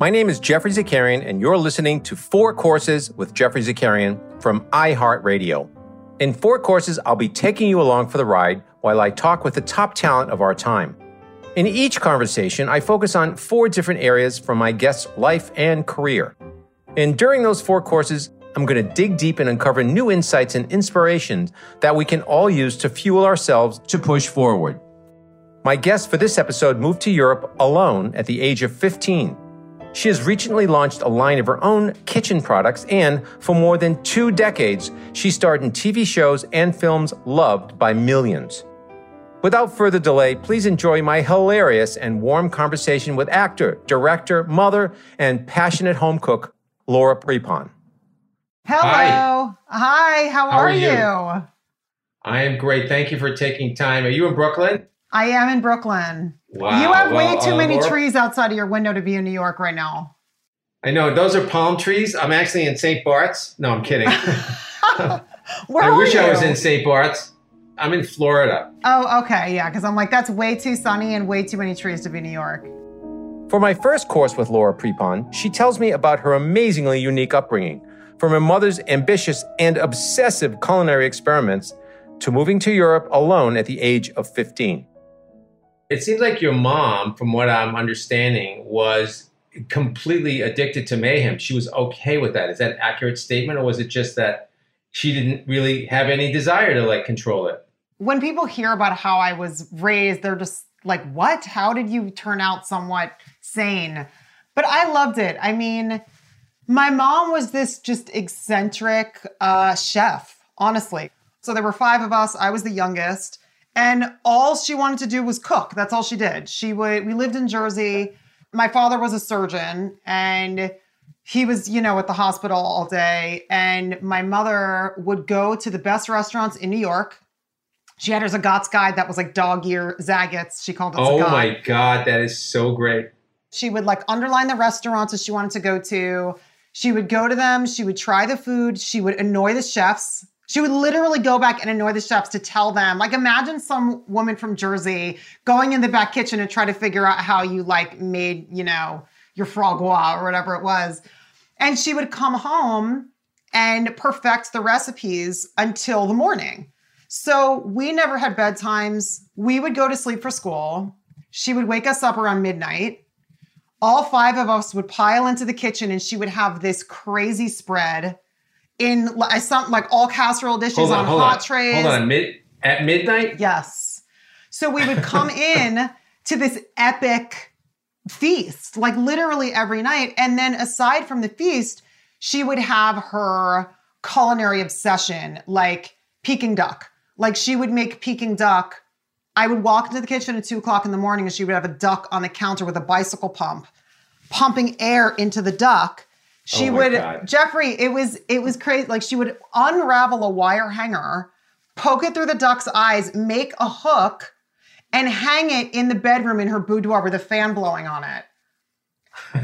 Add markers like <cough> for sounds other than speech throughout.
My name is Geoffrey Zakarian, and you're listening to Four Courses with Geoffrey Zakarian from iHeartRadio. In Four Courses, I'll be taking you along for the ride while I talk with the top talent of our time. In each conversation, I focus on four different areas from my guest's life and career. And during those four courses, I'm going to dig deep and uncover new insights and inspirations that we can all use to fuel ourselves to push forward. My guest for this episode moved to Europe alone at the age of 15. She has recently launched a line of her own kitchen products, and for more than two decades, she starred in TV shows and films loved by millions. Without further delay, please enjoy my hilarious and warm conversation with actor, director, mother, and passionate home cook, Laura Prepon. Hello. Hi, how, How are, are you? you? I am great. Thank you for taking time. Are you in Brooklyn? I am in Brooklyn. Wow. you have way too uh, many Laura- trees outside of your window to be in New York right now. I know. Those are palm trees. I'm actually in St. Bart's. No, I'm kidding. <laughs> <laughs> Where I are wish you? I was in St. Bart's. I'm in Florida. Oh, okay, yeah, because I'm like, that's way too sunny and way too many trees to be New York. For my first course with Laura Prepon, she tells me about her amazingly unique upbringing, from her mother's ambitious and obsessive culinary experiments to moving to Europe alone at the age of 15. It seems like your mom, from what I'm understanding, was completely addicted to mayhem. She was okay with that. Is that accurate statement, or was it just that she didn't really have any desire to like control it? When people hear about how I was raised, they're just like, what? How did you turn out somewhat sane? But I loved it. I mean, my mom was this just eccentric uh, chef, honestly. So there were five of us. I was the youngest. And all she wanted to do was cook. That's all she did. She would, we lived in Jersey. My father was a surgeon and he was, you know, at the hospital all day. And my mother would go to the best restaurants in New York. She had her Zagat's guide that was like dog ear Zagat's. She called it Oh Zagat. my God, that is so great. She would like underline the restaurants that she wanted to go to. She would go to them. She would try the food. She would annoy the chefs. She would literally go back and annoy the chefs to tell them. Like, imagine some woman from Jersey going in the back kitchen and try to figure out how you like made, you know, your frogua or whatever it was. And she would come home and perfect the recipes until the morning. So we never had bedtimes. We would go to sleep for school. She would wake us up around midnight all five of us would pile into the kitchen and she would have this crazy spread in like some like all casserole dishes Hold on, on hold hot on. trays. Hold on, mid At midnight? Yes. So we would come <laughs> in to this epic feast, like literally every night. And then aside from the feast, she would have her culinary obsession, like Peking duck. Like she would make Peking duck. I would walk into the kitchen at two o'clock in the morning and she would have a duck on the counter with a bicycle pump, pumping air into the duck. She Oh would God. Geoffrey, it was it was crazy. Like she would unravel a wire hanger, poke it through the duck's eyes, make a hook, and hang it in the bedroom in her boudoir with a fan blowing on it.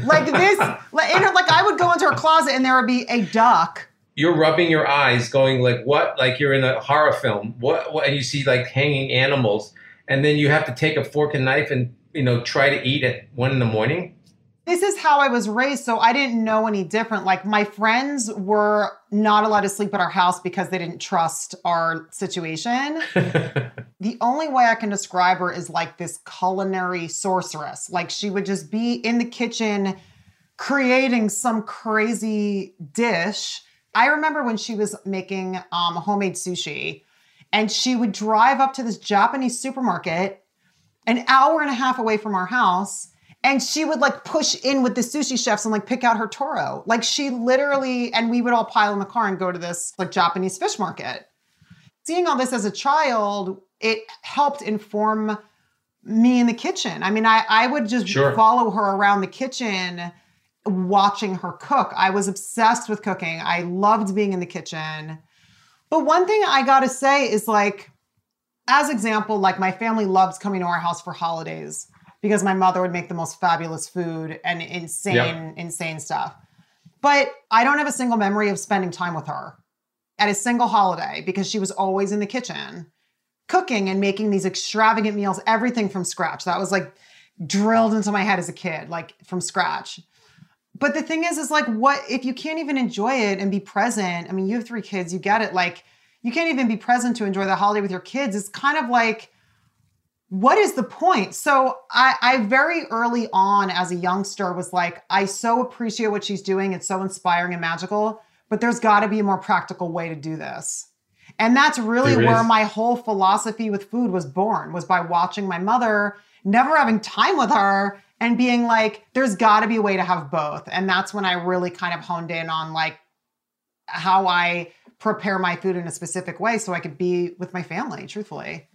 Like this, <laughs> like, in her, like I would go into her closet and there would be a duck. You're rubbing your eyes, going like, "What?" Like you're in a horror film. What? what? And you see like hanging animals, and then you have to take a fork and knife and you know try to eat at one in the morning. This is how I was raised, so I didn't know any different. Like my friends were not allowed to sleep at our house because they didn't trust our situation. <laughs> the only way I can describe her is like this culinary sorceress. Like she would just be in the kitchen creating some crazy dish. I remember when she was making um, homemade sushi, and she would drive up to this Japanese supermarket an hour and a half away from our house. And she would like push in with the sushi chefs and like pick out her toro. Like she literally, and we would all pile in the car and go to this like Japanese fish market seeing all this as a child, it helped inform me in the kitchen. I mean, I, I would just Sure. follow her around the kitchen watching her cook. I was obsessed with cooking. I loved being in the kitchen. But one thing I gotta say is like, as example, like my family loves coming to our house for holidays because my mother would make the most fabulous food and insane, Yep. insane stuff. But I don't have a single memory of spending time with her at a single holiday because she was always in the kitchen cooking and making these extravagant meals, everything from scratch. That was like drilled into my head as a kid, like from scratch. But the thing is, is like, what if you can't even enjoy it and be present? I mean, you have three kids, you get it. Like, you can't even be present to enjoy the holiday with your kids. It's kind of like, what is the point? So I, I very early on as a youngster was like, I so appreciate what she's doing. It's so inspiring and magical, but there's got to be a more practical way to do this. And that's really There where is. my whole philosophy with food was born, was by watching my mother, never having time with her, and being like, there's got to be a way to have both. And that's when I really kind of honed in on like how I prepare my food in a specific way so I could be with my family, truthfully.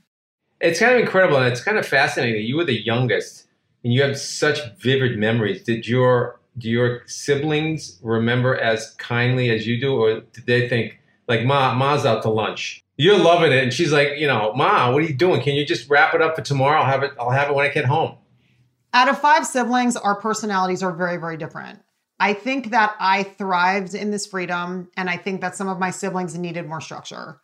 It's kind of incredible and it's kind of fascinating you were the youngest and you have such vivid memories. Did your do your siblings remember as kindly as you do, or did they think like Ma, Ma's out to lunch? You're loving it, and she's like, you know, Ma, what are you doing? Can you just wrap it up for tomorrow? I'll have it. I'll have it when I get home. Out of five siblings, our personalities are very, very different. I think that I thrived in this freedom, and I think that some of my siblings needed more structure.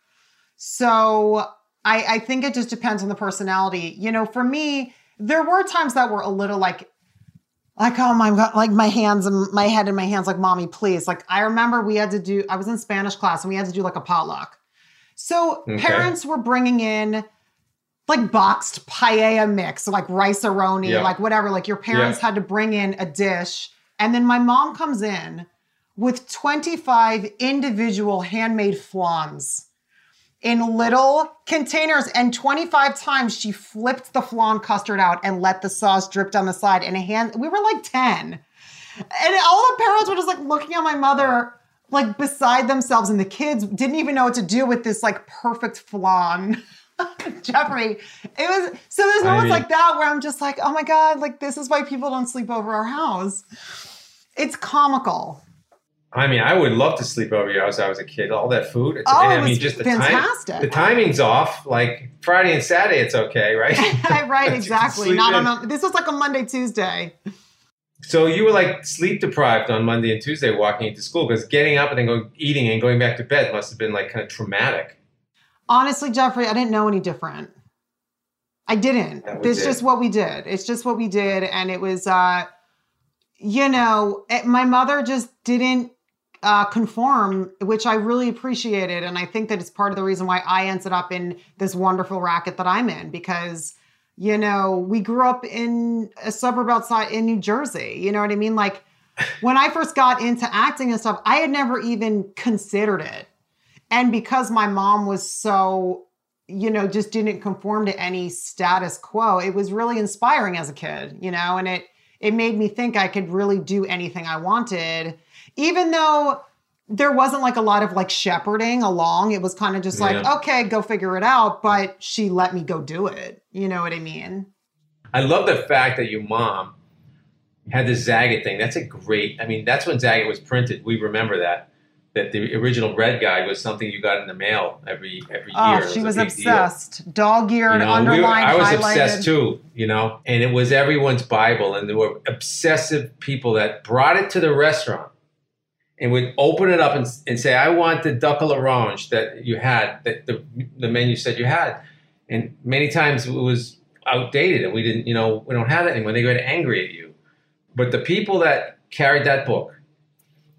So I, I think it just depends on the personality. You know, for me, there were times that were a little like, like oh my god, like my hands and my head in my hands, like mommy, please. Like I remember we had to do. I was in Spanish class and we had to do like a potluck. So Okay. parents were bringing in like boxed paella mix, so like Rice-A-Roni, Yeah. like whatever. Like your parents Yeah. had to bring in a dish, and then my mom comes in with 25 individual handmade flans in little containers. And 25 times she flipped the flan custard out and let the sauce drip down the side in a hand. We were like 10. And all the parents were just like looking at my mother, like beside themselves. And the kids didn't even know what to do with this like perfect flan. <laughs> Geoffrey, it was so there's I moments mean- like that where I'm just like, oh my God, like this is why people don't sleep over our house. It's comical. I mean, I would love to sleep over house. when I was a kid. All that food. It's, Oh, I it mean, was just the fantastic. time. The timing's off. Like Friday and Saturday, it's okay, right? <laughs> right, <laughs> exactly. Not in. on a, this was like a Monday, Tuesday. So you were like sleep deprived on Monday and Tuesday walking into school because getting up and then going eating and going back to bed must have been like kind of traumatic. Honestly, Geoffrey, I didn't know any different. I didn't. It's it. just what we did. It's just what we did. And it was, uh, you know, it, my mother just didn't uh, conform, which I really appreciated. And I think that it's part of the reason why I ended up in this wonderful racket that I'm in because, you know, we grew up in a suburb outside in New Jersey. You know what I mean? Like when I first got into acting and stuff, I had never even considered it. And because my mom was so you know, just didn't conform to any status quo. It was really inspiring as a kid, you know, and it it made me think I could really do anything I wanted, even though there wasn't like a lot of like shepherding along. It was kind of just like, Yeah. okay, go figure it out. But she let me go do it. You know what I mean? I love the fact that your mom had the Zagat thing. That's a great. I mean, that's when Zagat was printed. We remember that. That the original red guide was something you got in the mail every every Oh, year. It she a was obsessed. Dog eared, You know, and we were- underlined, I was highlighted. obsessed too, you know, and it was everyone's Bible, and there were obsessive people that brought it to the restaurant and would open it up and, and say, "I want the duck à l'orange that you had, that the the menu said you had," and many times it was outdated, and we didn't, you know, we don't have that anymore. They get angry at you, but the people that carried that book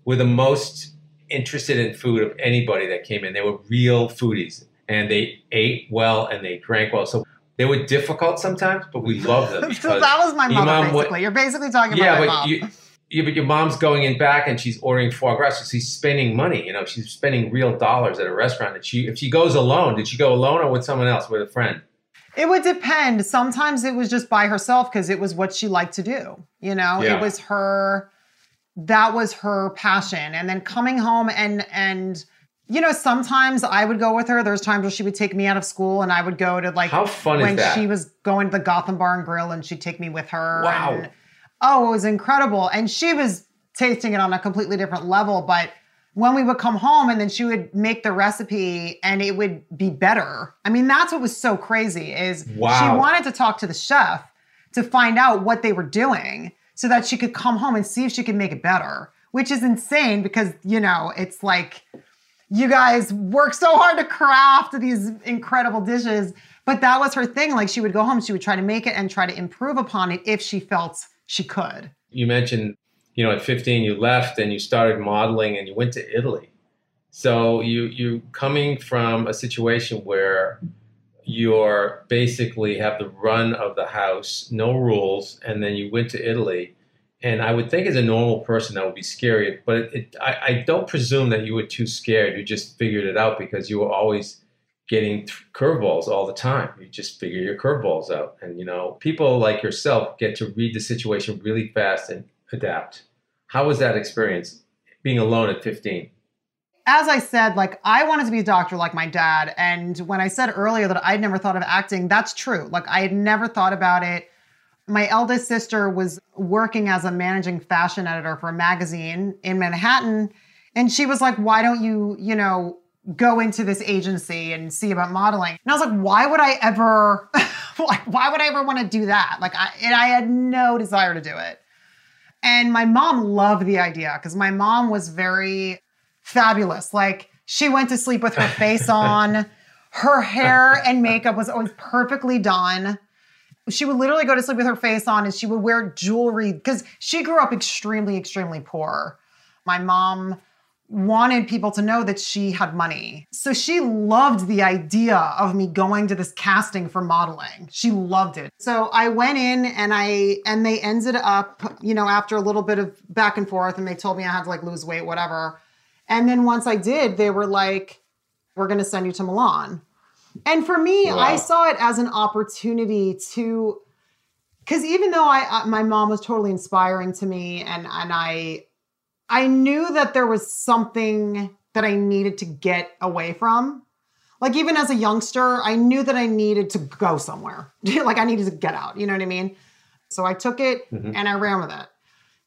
were the most interested in food of anybody that came in. They were real foodies and they ate well and they drank well. So they were difficult sometimes, but we loved them. <laughs> so that was my mother, mom basically. You're basically talking yeah, about my mom. you, <laughs> yeah, but your mom's going in back and she's ordering foie gras. So she's spending money. You know, she's spending real dollars at a restaurant. And she, if she goes alone, did she go alone or with someone else, with a friend? It would depend. Sometimes it was just by herself because it was what she liked to do. You know, Yeah. it was her. That was her passion. And then coming home and and you know, sometimes I would go with her. There's times where she would take me out of school and I would go to like How fun is when that? she was going to the Gotham Bar and Grill and she'd take me with her. Wow. And, oh, it was incredible. And she was tasting it on a completely different level. But when we would come home and then she would make the recipe and it would be better. I mean, that's what was so crazy is Wow. she wanted to talk to the chef to find out what they were doing so that she could come home and see if she could make it better, which is insane because, you know, it's like you guys work so hard to craft these incredible dishes. But that was her thing. Like she would go home, she would try to make it and try to improve upon it if she felt she could. You mentioned, you know, at 15 you left and you started modeling and you went to Italy. So you you coming from a situation where you're basically have the run of the house, no rules, and then you went to Italy. And I would think as a normal person that would be scary, but it, it, I, I don't presume that you were too scared. You just figured it out because you were always getting curveballs all the time. You just figure your curveballs out. And, you know, people like yourself get to read the situation really fast and adapt. How was that experience being alone at 15? As I said, like I wanted to be a doctor like my dad. And when I said earlier that I'd never thought of acting, that's true. Like I had never thought about it. My eldest sister was working as a managing fashion editor for a magazine in Manhattan. And she was like, why don't you, you know, go into this agency and see about modeling? And I was like, why would I ever, <laughs> why would I ever want to do that? Like, I, and I had no desire to do it. And my mom loved the idea because my mom was very fabulous. Like, she went to sleep with her <laughs> face on. Her hair and makeup was always perfectly done. She would literally go to sleep with her face on and she would wear jewelry because she grew up extremely, extremely poor. My mom wanted people to know that she had money. So she loved the idea of me going to this casting for modeling. She loved it. So I went in and I and they ended up, you know, after a little bit of back and forth and they told me I had to like lose weight whatever. And then once I did, they were like we're going to send you to Milan. And for me, Wow. I saw it as an opportunity to because even though I, I my mom was totally inspiring to me and and I I knew that there was something that I needed to get away from. Like even as a youngster, I knew that I needed to go somewhere. <laughs> like I needed to get out, you know what I mean? So I took it and I ran with it.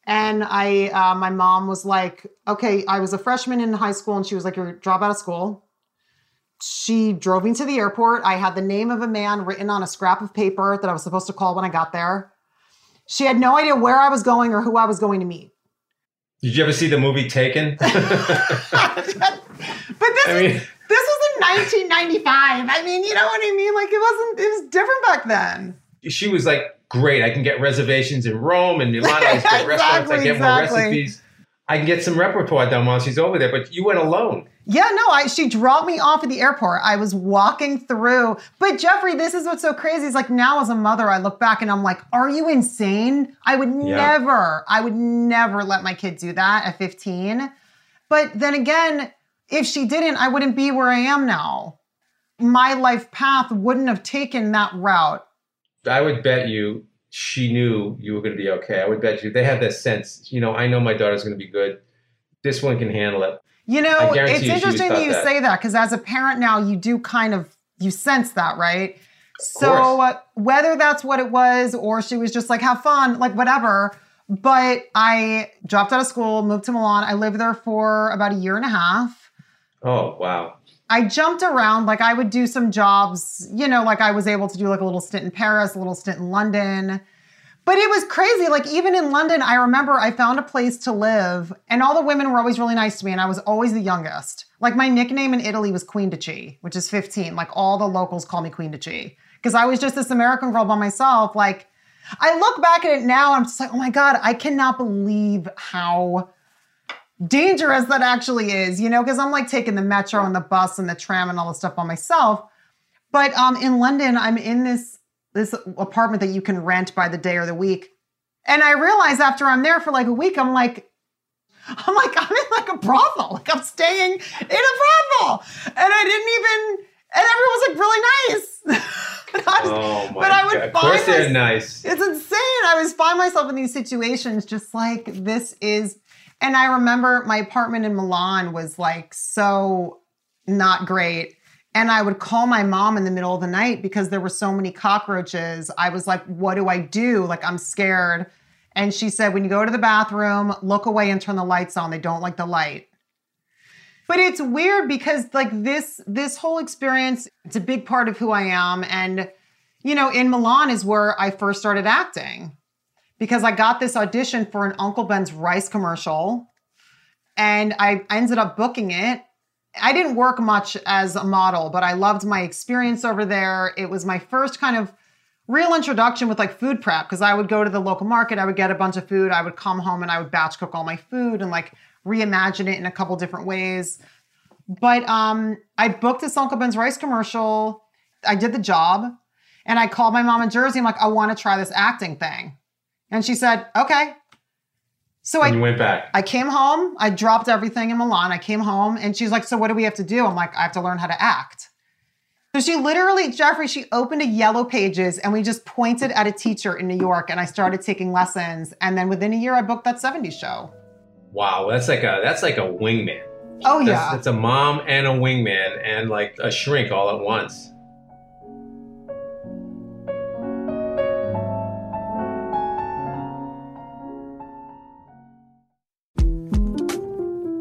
And I uh, my mom was like, "Okay, I was a freshman in high school and she was like, "You're drop out of school." She drove me to the airport. I had the name of a man written on a scrap of paper that I was supposed to call when I got there. She had no idea where I was going or who I was going to meet. Did you ever see the movie Taken? <laughs> but this I mean- this was in 1995. I mean, you know what I mean? Like it wasn't. It was different back then. she was like, great, I can get reservations in Rome and Milan. I get <laughs> restaurants, I Exactly, get more recipes. I can get some repertoire done while she's over there. But you went alone. Yeah, no, I she dropped me off at the airport. I was walking through. But Geoffrey, this is what's so crazy. Is like now as a mother, I look back and I'm like, are you insane? I would Yeah. never, I would never let my kid do that at 15. But then again, if she didn't, I wouldn't be where I am now. my life path wouldn't have taken that route. I would bet you she knew you were going to be okay. I would bet you they had that sense. You know, I know my daughter's going to be good. This one can handle it. You know, it's you interesting that you that. say that because as a parent now, you do kind of you sense that, right? So uh, whether that's what it was or she was just like have fun, like whatever. But I dropped out of school, moved to Milan. I lived there for about a year and a half. Oh wow. I jumped around, like I would do some jobs, you know, like I was able to do like a little stint in Paris, a little stint in London. But it was crazy. Like even in London, I remember I found a place to live and all the women were always really nice to me and I was always the youngest. Like my nickname in Italy was quindici, which is 15. Like all the locals call me quindici because I was just this American girl by myself. Like I look back at it now, I'm just like, oh my God, I cannot believe how dangerous that actually is, you know, because I'm like taking the metro and the bus and the tram and all the stuff by myself. But um, in London, I'm in this this apartment that you can rent by the day or the week, and I realize after I'm there for like a week, I'm like, I'm like I'm in like a brothel, like I'm staying in a brothel, and I didn't even, and everyone was like really nice. <laughs> And I was- Oh my but I would god. Of course find they're nice. it's insane. I was find myself in these situations just like this is and I remember my apartment in Milan was like so not great. And I would call my mom in the middle of the night because there were so many cockroaches. I was like, what do I do? Like, I'm scared. And she said, when you go to the bathroom, look away and turn the lights on. They don't like the light. But it's weird because like this this whole experience, it's a big part of who I am. And you know, in Milan is where I first started acting because I got this audition for an Uncle Ben's rice commercial and I ended up booking it. I didn't work much as a model, but I loved my experience over there. It was my first kind of real introduction with like food prep because I would go to the local market, I would get a bunch of food, I would come home and I would batch cook all my food and like reimagine it in a couple different ways. But um, I booked this Uncle Ben's rice commercial. I did the job and I called my mom in Jersey. I'm like, I want to try this acting thing. And she said, okay. So And I, went back. I came home, I dropped everything in Milan. I came home and she's like, so what do we have to do? I'm like, I have to learn how to act. So she literally, Geoffrey, she opened a yellow pages and we just pointed at a teacher in New York and I started taking lessons. And then within a year, I booked that 70s show. Wow, that's like a that's like a wingman. Oh, That's, yeah. that's a mom and a wingman and like a shrink all at once.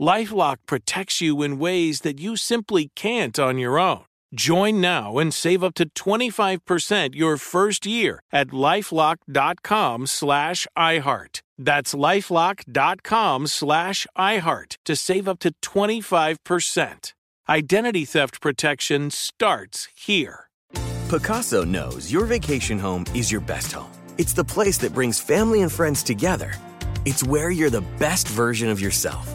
Lifelock protects you in ways that you simply can't on your own. Join now and save up to 25% your first year at lifelock.com slash iHeart. That's lifelock.com slash iHeart to save up to 25%. Identity theft protection starts here. Pacaso knows your vacation home is your best home. It's the place that brings family and friends together. It's where you're the best version of yourself.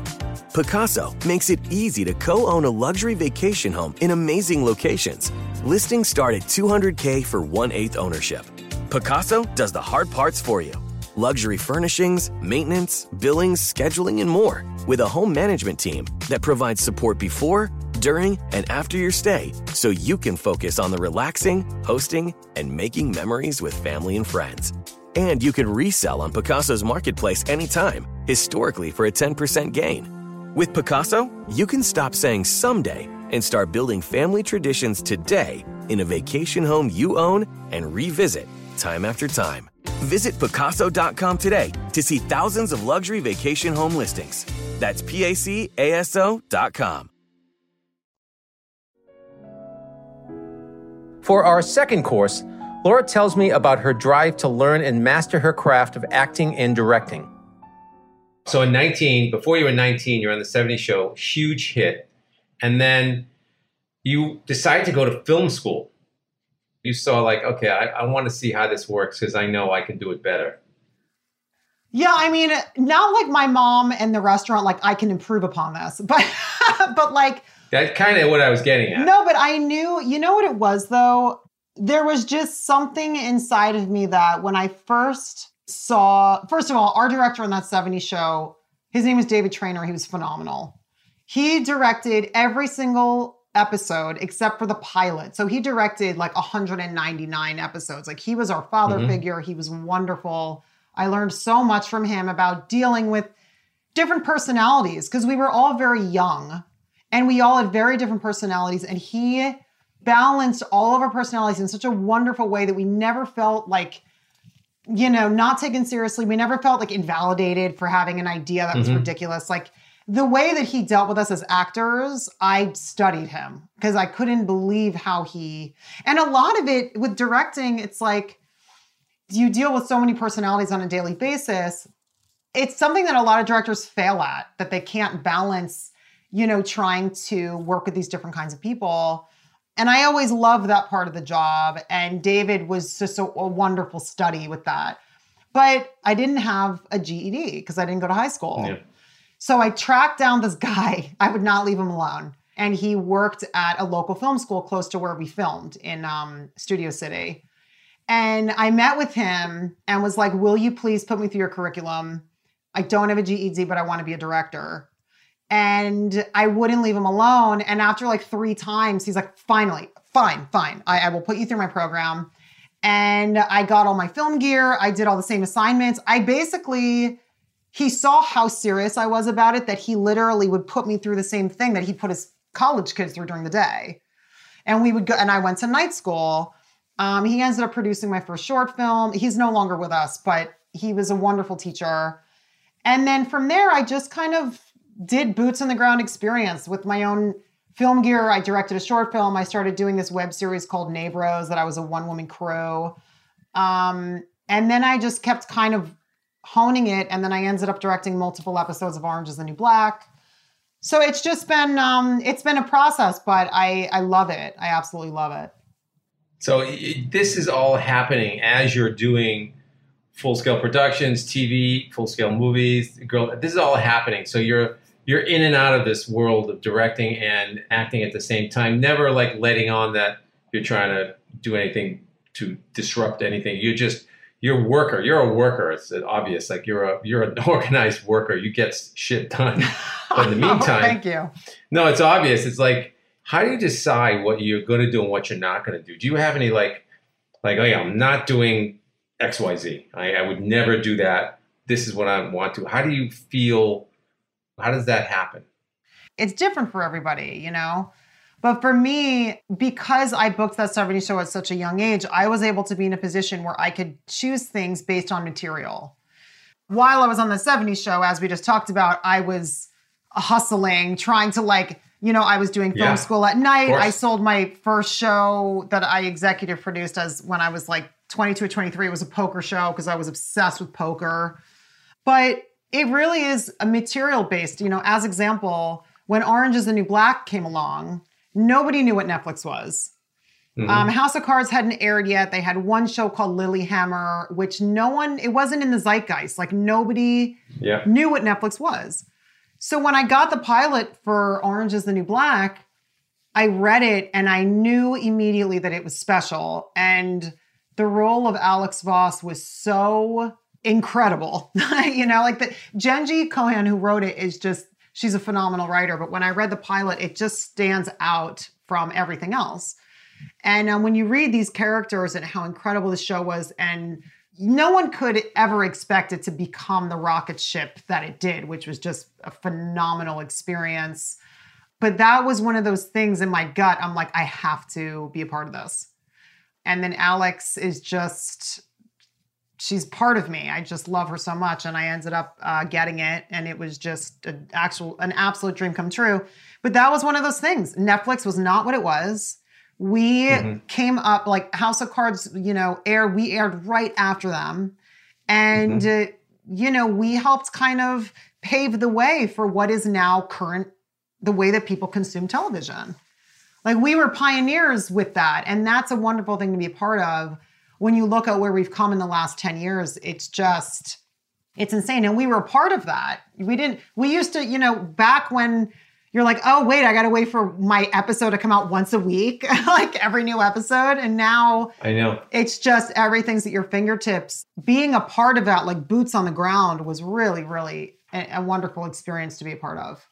Pacaso makes it easy to co own a luxury vacation home in amazing locations. Listings start at 200K for one eighth ownership. Pacaso does the hard parts for you luxury furnishings, maintenance, billings, scheduling, and more with a home management team that provides support before, during, and after your stay so you can focus on the relaxing, hosting, and making memories with family and friends. And you can resell on Pacaso's marketplace anytime, historically for a 10% gain. With Pacaso, you can stop saying someday and start building family traditions today in a vacation home you own and revisit time after time. Visit Pacaso.com today to see thousands of luxury vacation home listings. That's PACASO.com. For our second course, Laura tells me about her drive to learn and master her craft of acting and directing. So in 19, before you were 19, you're on the 70s show, huge hit. And then you decide to go to film school. You saw like, okay, I, I want to see how this works because I know I can do it better. Yeah, I mean, not like my mom and the restaurant, like I can improve upon this, <laughs> but but like that's kind of what I was getting at. No, but I knew, you know what it was though? There was just something inside of me that when I first saw, first of all, our director on that 70s show, his name was David Trainer. He was phenomenal. He directed every single episode except for the pilot. So he directed like 199 episodes. Like he was our father mm-hmm. figure. He was wonderful. I learned so much from him about dealing with different personalities because we were all very young and we all had very different personalities. And he balanced all of our personalities in such a wonderful way that we never felt like you know, not taken seriously. We never felt like invalidated for having an idea that was mm-hmm. ridiculous. Like the way that he dealt with us as actors, I studied him because I couldn't believe how he, and a lot of it with directing, it's like you deal with so many personalities on a daily basis. It's something that a lot of directors fail at, that they can't balance, you know, trying to work with these different kinds of people. And I always loved that part of the job. And David was just a, a wonderful study with that. But I didn't have a GED because I didn't go to high school. Yeah. So I tracked down this guy. <laughs> I would not leave him alone. And he worked at a local film school close to where we filmed in um, Studio City. And I met with him and was like, Will you please put me through your curriculum? I don't have a GED, but I want to be a director and I wouldn't leave him alone. And after like three times, he's like, finally, fine, fine. I, I, will put you through my program. And I got all my film gear. I did all the same assignments. I basically, he saw how serious I was about it that he literally would put me through the same thing that he put his college kids through during the day. And we would go, and I went to night school. Um, he ended up producing my first short film. He's no longer with us, but he was a wonderful teacher. And then from there, I just kind of did boots on the ground experience with my own film gear. I directed a short film. I started doing this web series called Neighbors that I was a one woman crew. Um, and then I just kept kind of honing it. And then I ended up directing multiple episodes of Orange is the New Black. So it's just been um, it's been a process, but I I love it. I absolutely love it. So it, this is all happening as you're doing full scale productions, TV, full scale movies. Girl, this is all happening. So you're you're in and out of this world of directing and acting at the same time, never like letting on that you're trying to do anything to disrupt anything. You're just you're a worker. You're a worker. It's obvious. Like you're a you're an <laughs> organized worker. You get shit done. <laughs> But in the <laughs> oh, meantime, thank you. No, it's obvious. It's like how do you decide what you're going to do and what you're not going to do? Do you have any like like oh yeah, I'm not doing XYZ. I, I would never do that. This is what I want to. How do you feel? How does that happen? It's different for everybody, you know? But for me, because I booked that 70 show at such a young age, I was able to be in a position where I could choose things based on material. While I was on the 70 show, as we just talked about, I was hustling, trying to like, you know, I was doing film Yeah. school at night. I sold my first show that I executive produced as when I was like 22 or 23. It was a poker show because I was obsessed with poker. But it really is a material based, you know, as example, when Orange is the New Black came along, nobody knew what Netflix was. Mhm. Um, House of Cards hadn't aired yet. They had one show called Lilyhammer, which no one, it wasn't in the zeitgeist. Like nobody yeah. knew what Netflix was. So when I got the pilot for Orange is the New Black, I read it and I knew immediately that it was special. And the role of Alex Vause was so incredible. <laughs> you know, like the Jenji Kohan who wrote it is just she's a phenomenal writer. But when I read the pilot, it just stands out from everything else. And um, when you read these characters and how incredible the show was, and no one could ever expect it to become the rocket ship that it did, which was just a phenomenal experience. But that was one of those things in my gut. I'm like, I have to be a part of this. And then Alex is just, she's part of me. I just love her so much. And I ended up uh, getting it. And it was just an actual, an absolute dream come true. But that was one of those things. Netflix was not what it was. We Mhm. came up like House of Cards, you know, aired, we aired right after them. And, uh, you know, we helped kind of pave the way for what is now current, the way that people consume television. Like we were pioneers with that. And that's a wonderful thing to be a part of. When you look at where we've come in the last 10 years, it's just, it's insane. And we were part of that. We didn't, we used to, you know, back when you're like, oh, wait, I got to wait for my episode to come out once a week, <laughs> like every new episode. And now I know. it's just everything's at your fingertips. Being a part of that, like boots on the ground, was really, really a, a wonderful experience to be a part of.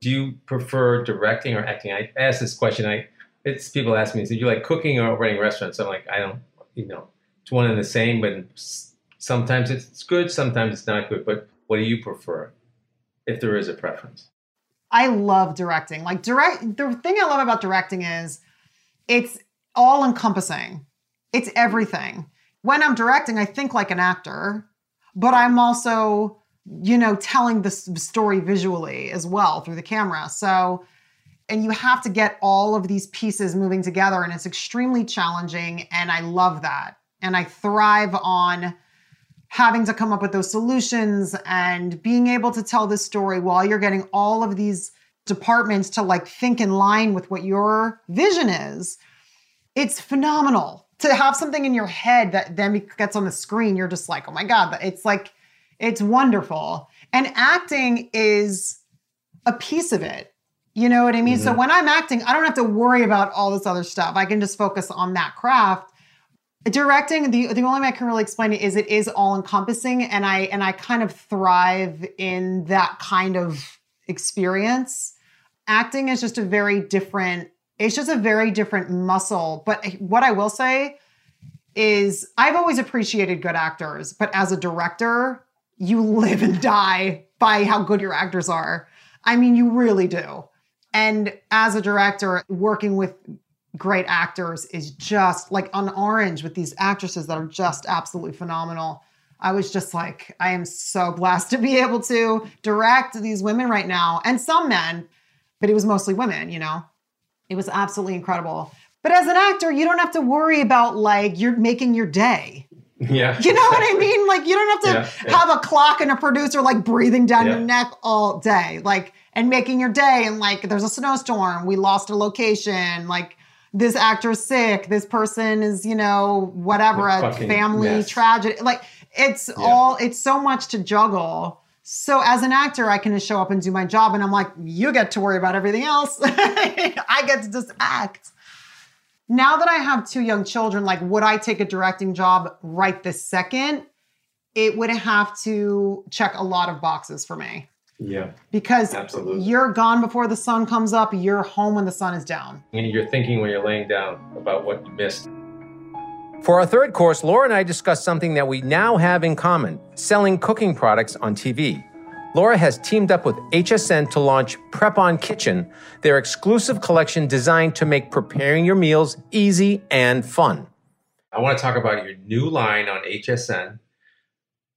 Do you prefer directing or acting? I asked this question. I it's people ask me, "Do you like cooking or running restaurants?" I'm like, I don't. You know, it's one and the same, but sometimes it's good, sometimes it's not good. But what do you prefer, if there is a preference? I love directing. Like direct the thing I love about directing is it's all encompassing. It's everything. When I'm directing, I think like an actor, but I'm also, you know, telling the story visually as well through the camera. So and you have to get all of these pieces moving together and it's extremely challenging and I love that. And I thrive on having to come up with those solutions and being able to tell this story while you're getting all of these departments to like think in line with what your vision is. It's phenomenal to have something in your head that then gets on the screen. You're just like, oh my God, it's like, it's wonderful. And acting is a piece of it. You know what I mean? So Mhm. when I'm acting, I don't have to worry about all this other stuff. I can just focus on that craft directing the the only way i can really explain it is it is all encompassing and i and i kind of thrive in that kind of experience acting is just a very different it's just a very different muscle but what i will say is i've always appreciated good actors but as a director you live and die by how good your actors are i mean you really do and as a director working with great actors is just like on Orange with these actresses that are just absolutely phenomenal. I was just like, I am so blessed to be able to direct these women right now and some men, but it was mostly women, you know? It was absolutely incredible. But as an actor, you don't have to worry about like you're making your day. Yeah, You know what I mean? Like you don't have to Yeah, yeah. have a clock and a producer like breathing down your neck all day, like and making your day. And like there's a snowstorm, we lost a location, like this actor's sick, this person is, you know, whatever, A a family mess. tragedy. Like it's all it's so much to juggle. So as an actor, I can just show up and do my job, and I'm like, you get to worry about everything else. <laughs> I get to just act now that I have two young children, like would I take a directing job right this second? It would have to check a lot of boxes for me Yeah, because Absolutely. you're gone before the sun comes up, you're home when the sun is down. and you're thinking when you're laying down about what you missed. For our third course, Laura and I discussed something that we now have in common selling cooking products on TV. Laura has teamed up with HSN to launch Prepon Kitchen, their exclusive collection designed to make preparing your meals easy and fun. I want to talk about your new line on HSN,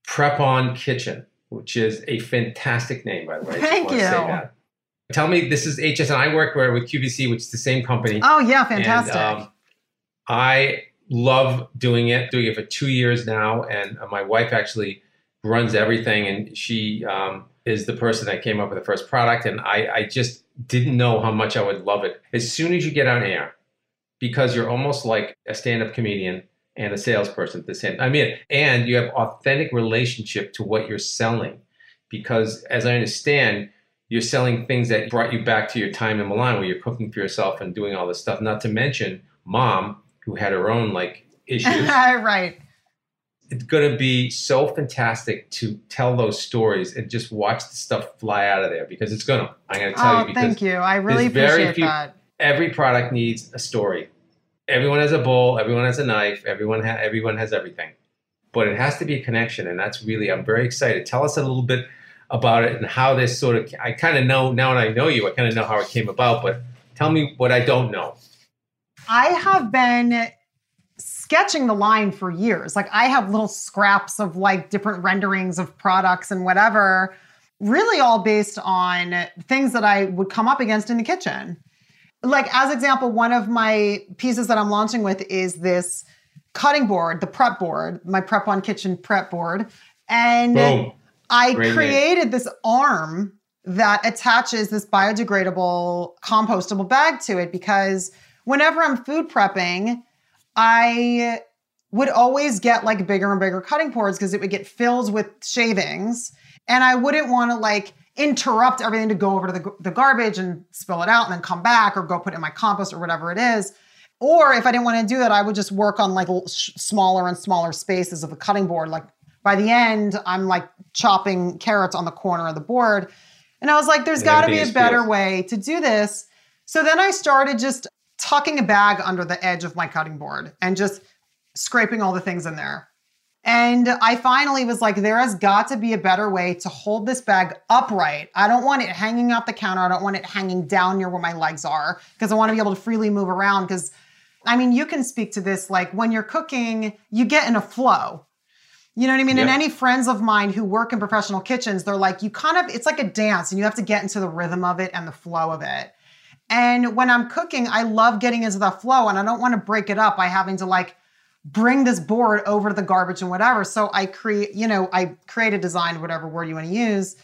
Prepon Kitchen, which is a fantastic name, by the way. Thank you. Tell me, this is HSN. I work with QVC, which is the same company. Oh, yeah, fantastic. And, um, I love doing it, doing it for two years now. And uh, my wife actually runs everything, and she um, is the person that came up with the first product. And I, I just didn't know how much I would love it. As soon as you get on air, because you're almost like a stand-up comedian and a salesperson at the same. Time. I mean, and you have authentic relationship to what you're selling, because as I understand, you're selling things that brought you back to your time in Milan, where you're cooking for yourself and doing all this stuff. Not to mention mom, who had her own like issues. <laughs> right. It's going to be so fantastic to tell those stories and just watch the stuff fly out of there because it's going to. I'm going to tell oh, you because thank you. I really appreciate few, that. Every product needs a story. Everyone has a bowl. Everyone has a knife. Everyone ha- everyone has everything, but it has to be a connection, and that's really. I'm very excited. Tell us a little bit about it and how this sort of. I kind of know now, and I know you. I kind of know how it came about, but tell me what I don't know. I have been sketching the line for years. Like I have little scraps of like different renderings of products and whatever, really all based on things that I would come up against in the kitchen. Like as example, one of my pieces that I'm launching with is this cutting board, the prep board, my Prepon Kitchen prep board. And Boom. I Great created name. this arm that attaches this biodegradable compostable bag to it because whenever I'm food prepping, I would always get like bigger and bigger cutting boards because it would get filled with shavings. And I wouldn't want to like interrupt everything to go over to the, the garbage and spill it out and then come back or go put it in my compost or whatever it is. Or if I didn't want to do that, I would just work on like sh- smaller and smaller spaces of the cutting board. Like by the end, I'm like chopping carrots on the corner of the board. And I was like, there's got to be a better way to do this. So then I started just tucking a bag under the edge of my cutting board and just scraping all the things in there. And I finally was like, there has got to be a better way to hold this bag upright. I don't want it hanging off the counter. I don't want it hanging down near where my legs are because I want to be able to freely move around. Because, I mean, you can speak to this like when you're cooking, you get in a flow. You know what I mean? Yeah. And any friends of mine who work in professional kitchens, they're like, you kind of, it's like a dance and you have to get into the rhythm of it and the flow of it. And when I'm cooking, I love getting into the flow and I don't want to break it up by having to like bring this board over to the garbage and whatever. So I create, you know, I create a design, whatever word you want to use,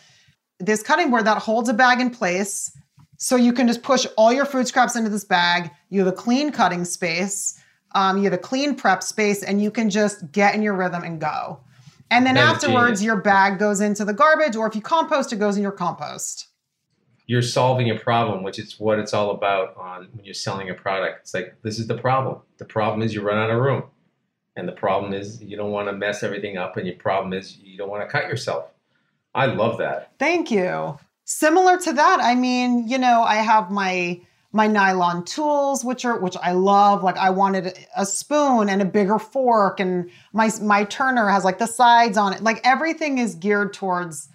this cutting board that holds a bag in place. So you can just push all your food scraps into this bag. You have a clean cutting space. Um, you have a clean prep space, and you can just get in your rhythm and go. And then That afterwards, your bag goes into the garbage, or if you compost, it goes in your compost. You're solving a problem, which is what it's all about on when you're selling a product. It's like this is the problem. The problem is you run out of room. And the problem is you don't want to mess everything up, and your problem is you don't want to cut yourself. I love that. Thank you. Similar to that, I mean, you know, I have my my nylon tools, which are which I love. Like I wanted a spoon and a bigger fork, and my my turner has like the sides on it. Like everything is geared towards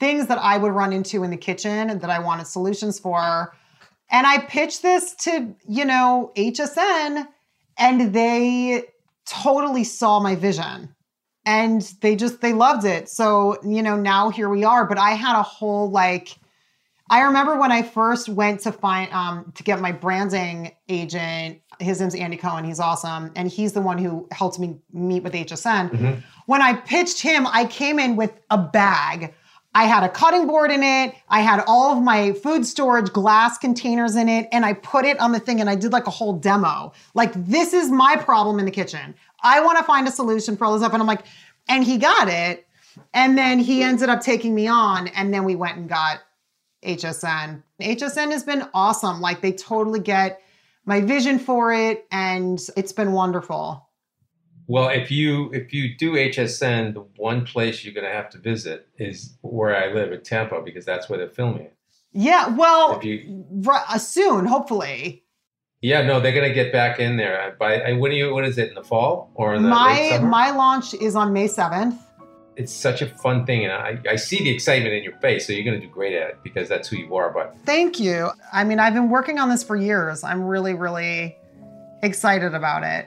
things that I would run into in the kitchen and that I wanted solutions for. And I pitched this to, you know, HSN and they totally saw my vision and they just they loved it. So, you know, now here we are, but I had a whole like I remember when I first went to find um to get my branding agent, his name's Andy Cohen, he's awesome, and he's the one who helped me meet with HSN. When I pitched him, I came in with a bag. I had a cutting board in it. I had all of my food storage glass containers in it, and I put it on the thing and I did like a whole demo. Like, this is my problem in the kitchen. I want to find a solution for all this stuff. And I'm like, and he got it. And then he ended up taking me on, and then we went and got HSN. HSN has been awesome. Like, they totally get my vision for it, and it's been wonderful. Well, if you if you do HSN, the one place you're going to have to visit is where I live at Tampa because that's where they're filming it. Yeah, well, you ri- uh, soon, hopefully. Yeah, no, they're gonna get back in there. By when are you? What is it in the fall or in the My my launch is on May 7th. it's such a fun thing, and I, I see the excitement in your face. So you're gonna do great at it because that's who you are. But Thank you. I mean, I've been working on this for years. I'm really, really excited about it.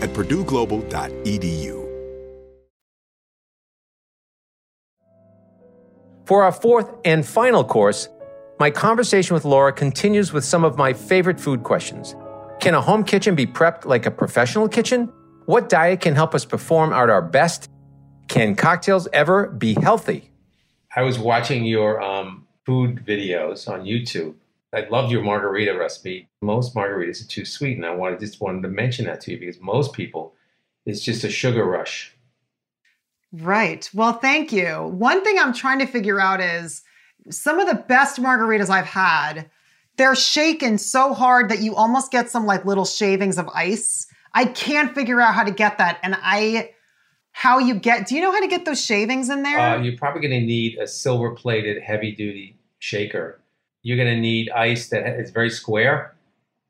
at purdueglobal.edu. For our fourth and final course, my conversation with Laura continues with some of my favorite food questions. Can a home kitchen be prepped like a professional kitchen? What diet can help us perform at our best? Can cocktails ever be healthy? I was watching your um, food videos on YouTube. I loved your margarita recipe. Most margaritas are too sweet, and I wanted just wanted to mention that to you because most people, it's just a sugar rush. Right. Well, thank you. One thing I'm trying to figure out is some of the best margaritas I've had, they're shaken so hard that you almost get some like little shavings of ice. I can't figure out how to get that. And I, how you get, do you know how to get those shavings in there? Uh, you're probably going to need a silver plated heavy duty shaker. You're going to need ice that is very square.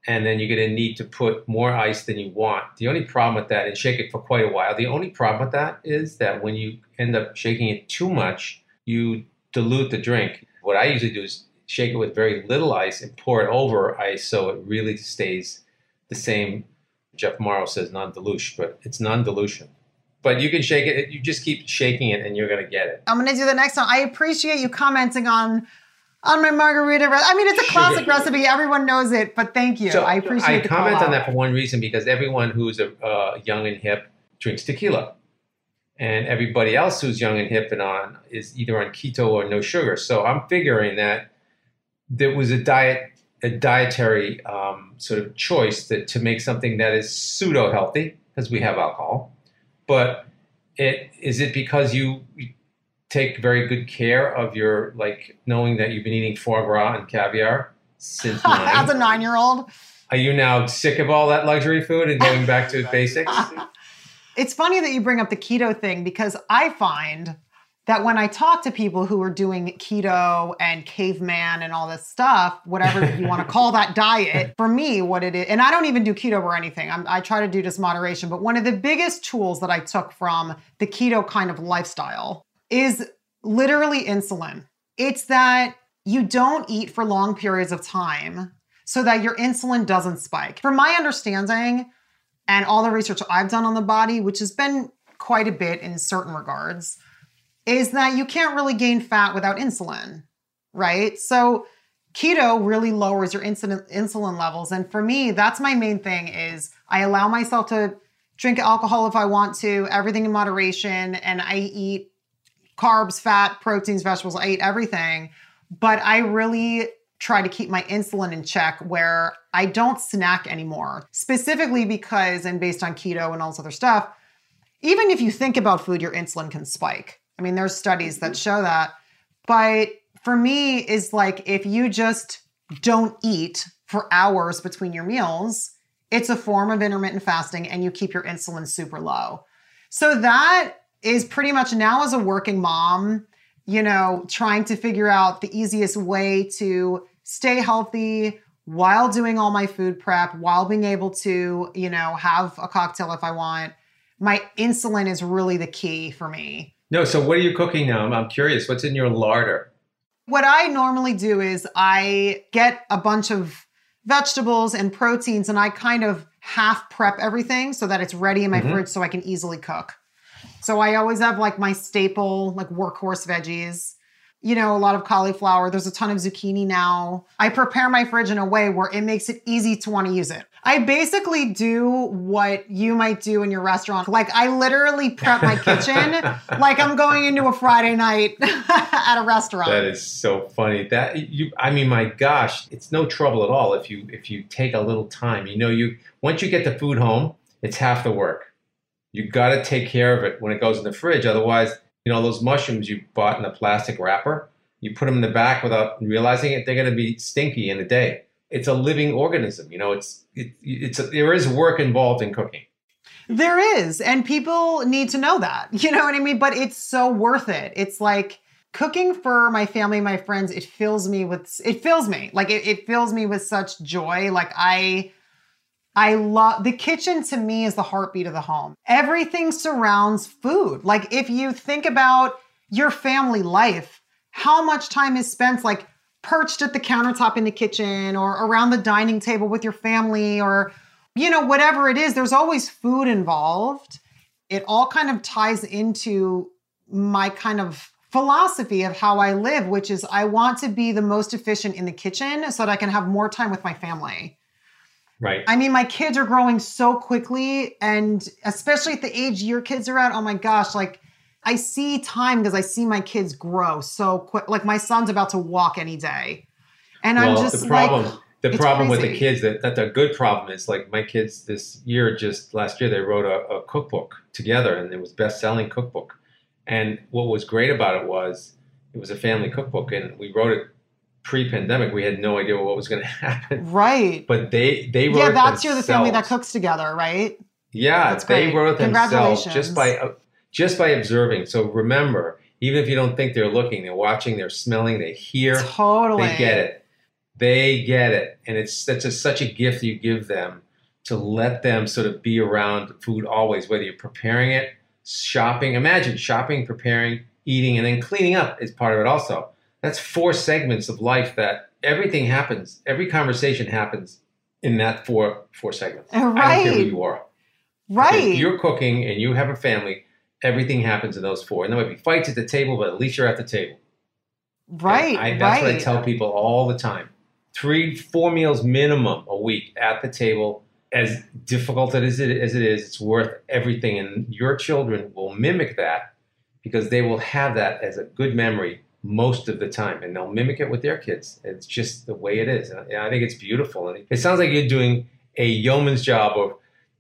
And then you're going to need to put more ice than you want. The only problem with that, and shake it for quite a while, the only problem with that is that when you end up shaking it too much, you dilute the drink. What I usually do is shake it with very little ice, and pour it over ice so it really stays the same. Jeff Morrow says non-dilution, but it's non-dilution. But you can shake it. You just keep shaking it, and you're gonna get it. I'm gonna do the next one. I appreciate you commenting on on my margarita. I mean, it's a classic Sugar. recipe. Everyone knows it, but thank you. I appreciate it. I the comment on that for one reason because everyone who's a, uh, young and hip drinks tequila, and everybody else who's young and hip and on is either on keto or no sugar. So I'm figuring that there was a diet, a dietary um, sort of choice that to make something that is pseudo healthy because we have alcohol, but it is it because you take very good care of your like knowing that you've been eating foie gras and caviar since <laughs> nine. As a nine year old, Are you now sick of all that luxury food and going back to <laughs> basics? it's funny that you bring up the keto thing because I find that when I talk to people who are doing keto and caveman and all this stuff, whatever you want to <laughs> call that diet, for me, what it is, and I don't even do keto or anything, I'm, I try to do just moderation, but one of the biggest tools that I took from the keto kind of lifestyle is literally insulin. It's that you don't eat for long periods of time so that your insulin doesn't spike. From my understanding, and all the research I've done on the body, which has been quite a bit in certain regards, is that you can't really gain fat without insulin, right? So keto really lowers your insulin insulin levels and for me that's my main thing is I allow myself to drink alcohol if I want to, everything in moderation and I eat carbs, fat, proteins, vegetables, I eat everything, but I really try to keep my insulin in check where I don't snack anymore. Specifically because, and based on keto and all this other stuff, even if you think about food, your insulin can spike. I mean, there's studies that mm-hmm. show that. But for me, is like if you just don't eat for hours between your meals, it's a form of intermittent fasting and you keep your insulin super low. So that is pretty much now as a working mom, you know, trying to figure out the easiest way to stay healthy while doing all my food prep, while being able to, you know, have a cocktail if I want. My insulin is really the key for me. No, so what are you cooking now? I'm, I'm curious. What's in your larder? What I normally do is I get a bunch of vegetables and proteins and I kind of half prep everything so that it's ready in my Mhm. fridge so I can easily cook. So I always have like my staple, like workhorse veggies. You know, a lot of cauliflower. There's a ton of zucchini now. I prepare my fridge in a way where it makes it easy to want to use it. I basically do what you might do in your restaurant. Like I literally prep my kitchen <laughs> like I'm going into a Friday night <laughs> at a restaurant. That is so funny. That you, I mean, my gosh, it's no trouble at all if you if you take a little time. You know, you once you get the food home, it's half the work. You got to take care of it when it goes in the fridge. Otherwise, you know, those mushrooms you bought in a plastic wrapper, you put them in the back without realizing it, they're going to be stinky in a day. It's a living organism. You know, it's it, it's a, there is work involved in cooking. There is, and people need to know that. <laughs> You know what I mean? But it's so worth it. It's like cooking for my family, my friends. It fills me with it fills me like it, it fills me with such joy. Like I, I love the kitchen. To me, is the heartbeat of the home. Everything surrounds food. Like if you think about your family life, how much time is spent like perched at the countertop in the kitchen or around the dining table with your family or you know, whatever it is, there's always food involved. It all kind of ties into my kind of philosophy of how I live, which is I want to be the most efficient in the kitchen so that I can have more time with my family. Right. I mean, my kids are growing so quickly, and especially at the age your kids are at, oh my gosh, like I see time because I see my kids grow so quick. Like my son's about to walk any day. And I'm just the problem, like, the problem with the kids that, that the good problem is like my kids this year, just last year, they wrote a, a cookbook together, and it was best selling cookbook. And what was great about it was it was a family cookbook, and we wrote it pre-pandemic. We had no idea what was going <laughs> to happen, right. but they they wrote Yeah, that's you're the family that cooks together, right? Yeah, That's they great. wrote themselves just by uh, just by observing. So remember, even if you don't think they're looking, they're watching, they're smelling, they hear. Totally. They get it. They get it, and it's that's just such a gift you give them to let them sort of be around food always, whether you're preparing it, shopping. Imagine shopping, preparing, eating, and then cleaning up is part of it also. That's four segments of life that everything happens, every conversation happens in that four four segments. Right. I don't care who you are. Right. If you're cooking and you have a family, everything happens in those four. And there might be fights at the table, but at least you're at the table. Right. I, that's right. what I tell people all the time. Three, four meals minimum a week at the table. As difficult as it, as it is, it's worth everything. And your children will mimic that because they will have that as a good memory most of the time. And they'll mimic it with their kids. It's just the way it is. And I think it's beautiful. And it sounds like you're doing a yeoman's job of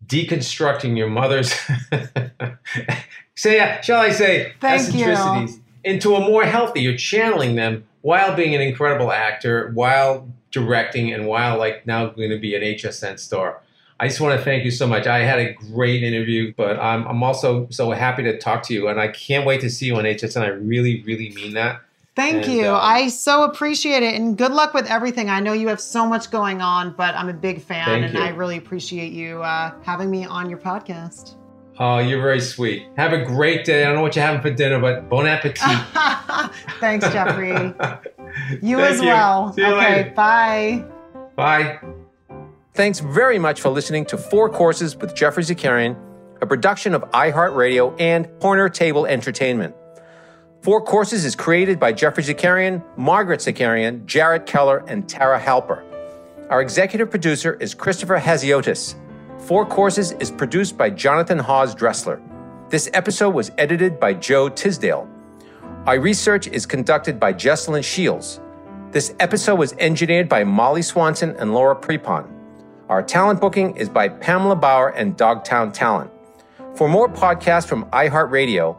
deconstructing your mother's, <laughs> say, uh, shall I say, Thank you. eccentricities into a more healthy. You're channeling them while being an incredible actor, while directing, and while like now going to be an HSN star. I just want to thank you so much. I had a great interview, but I'm, I'm also so happy to talk to you, and I can't wait to see you on HSN. I really, really mean that. Thank And, you. um, I so appreciate it. And good luck with everything. I know you have so much going on, but I'm a big fan and you. I really appreciate you uh, having me on your podcast. Oh, you're very sweet. Have a great day. I don't know what you're having for dinner, but bon appetit. <laughs> Thanks, Geoffrey. <laughs> you Thank as you. well. See you okay, later. bye. Bye. Thanks very much for listening to Four Courses with Geoffrey Zakarian, a production of iHeartRadio and Corner Table Entertainment. Four Courses is created by Geoffrey Zakarian, Margaret Zakarian, Jarrett Keller, and Tara Halper. Our executive producer is Christopher Hasiotis. Four Courses is produced by Jonathan Hawes Dressler. This episode was edited by Joe Tisdale. Our research is conducted by Jesslyn Shields. This episode was engineered by Molly Swanson and Laura Prepon. Our talent booking is by Pamela Bauer and Dogtown Talent. For more podcasts from iHeartRadio,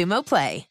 Play.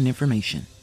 important information.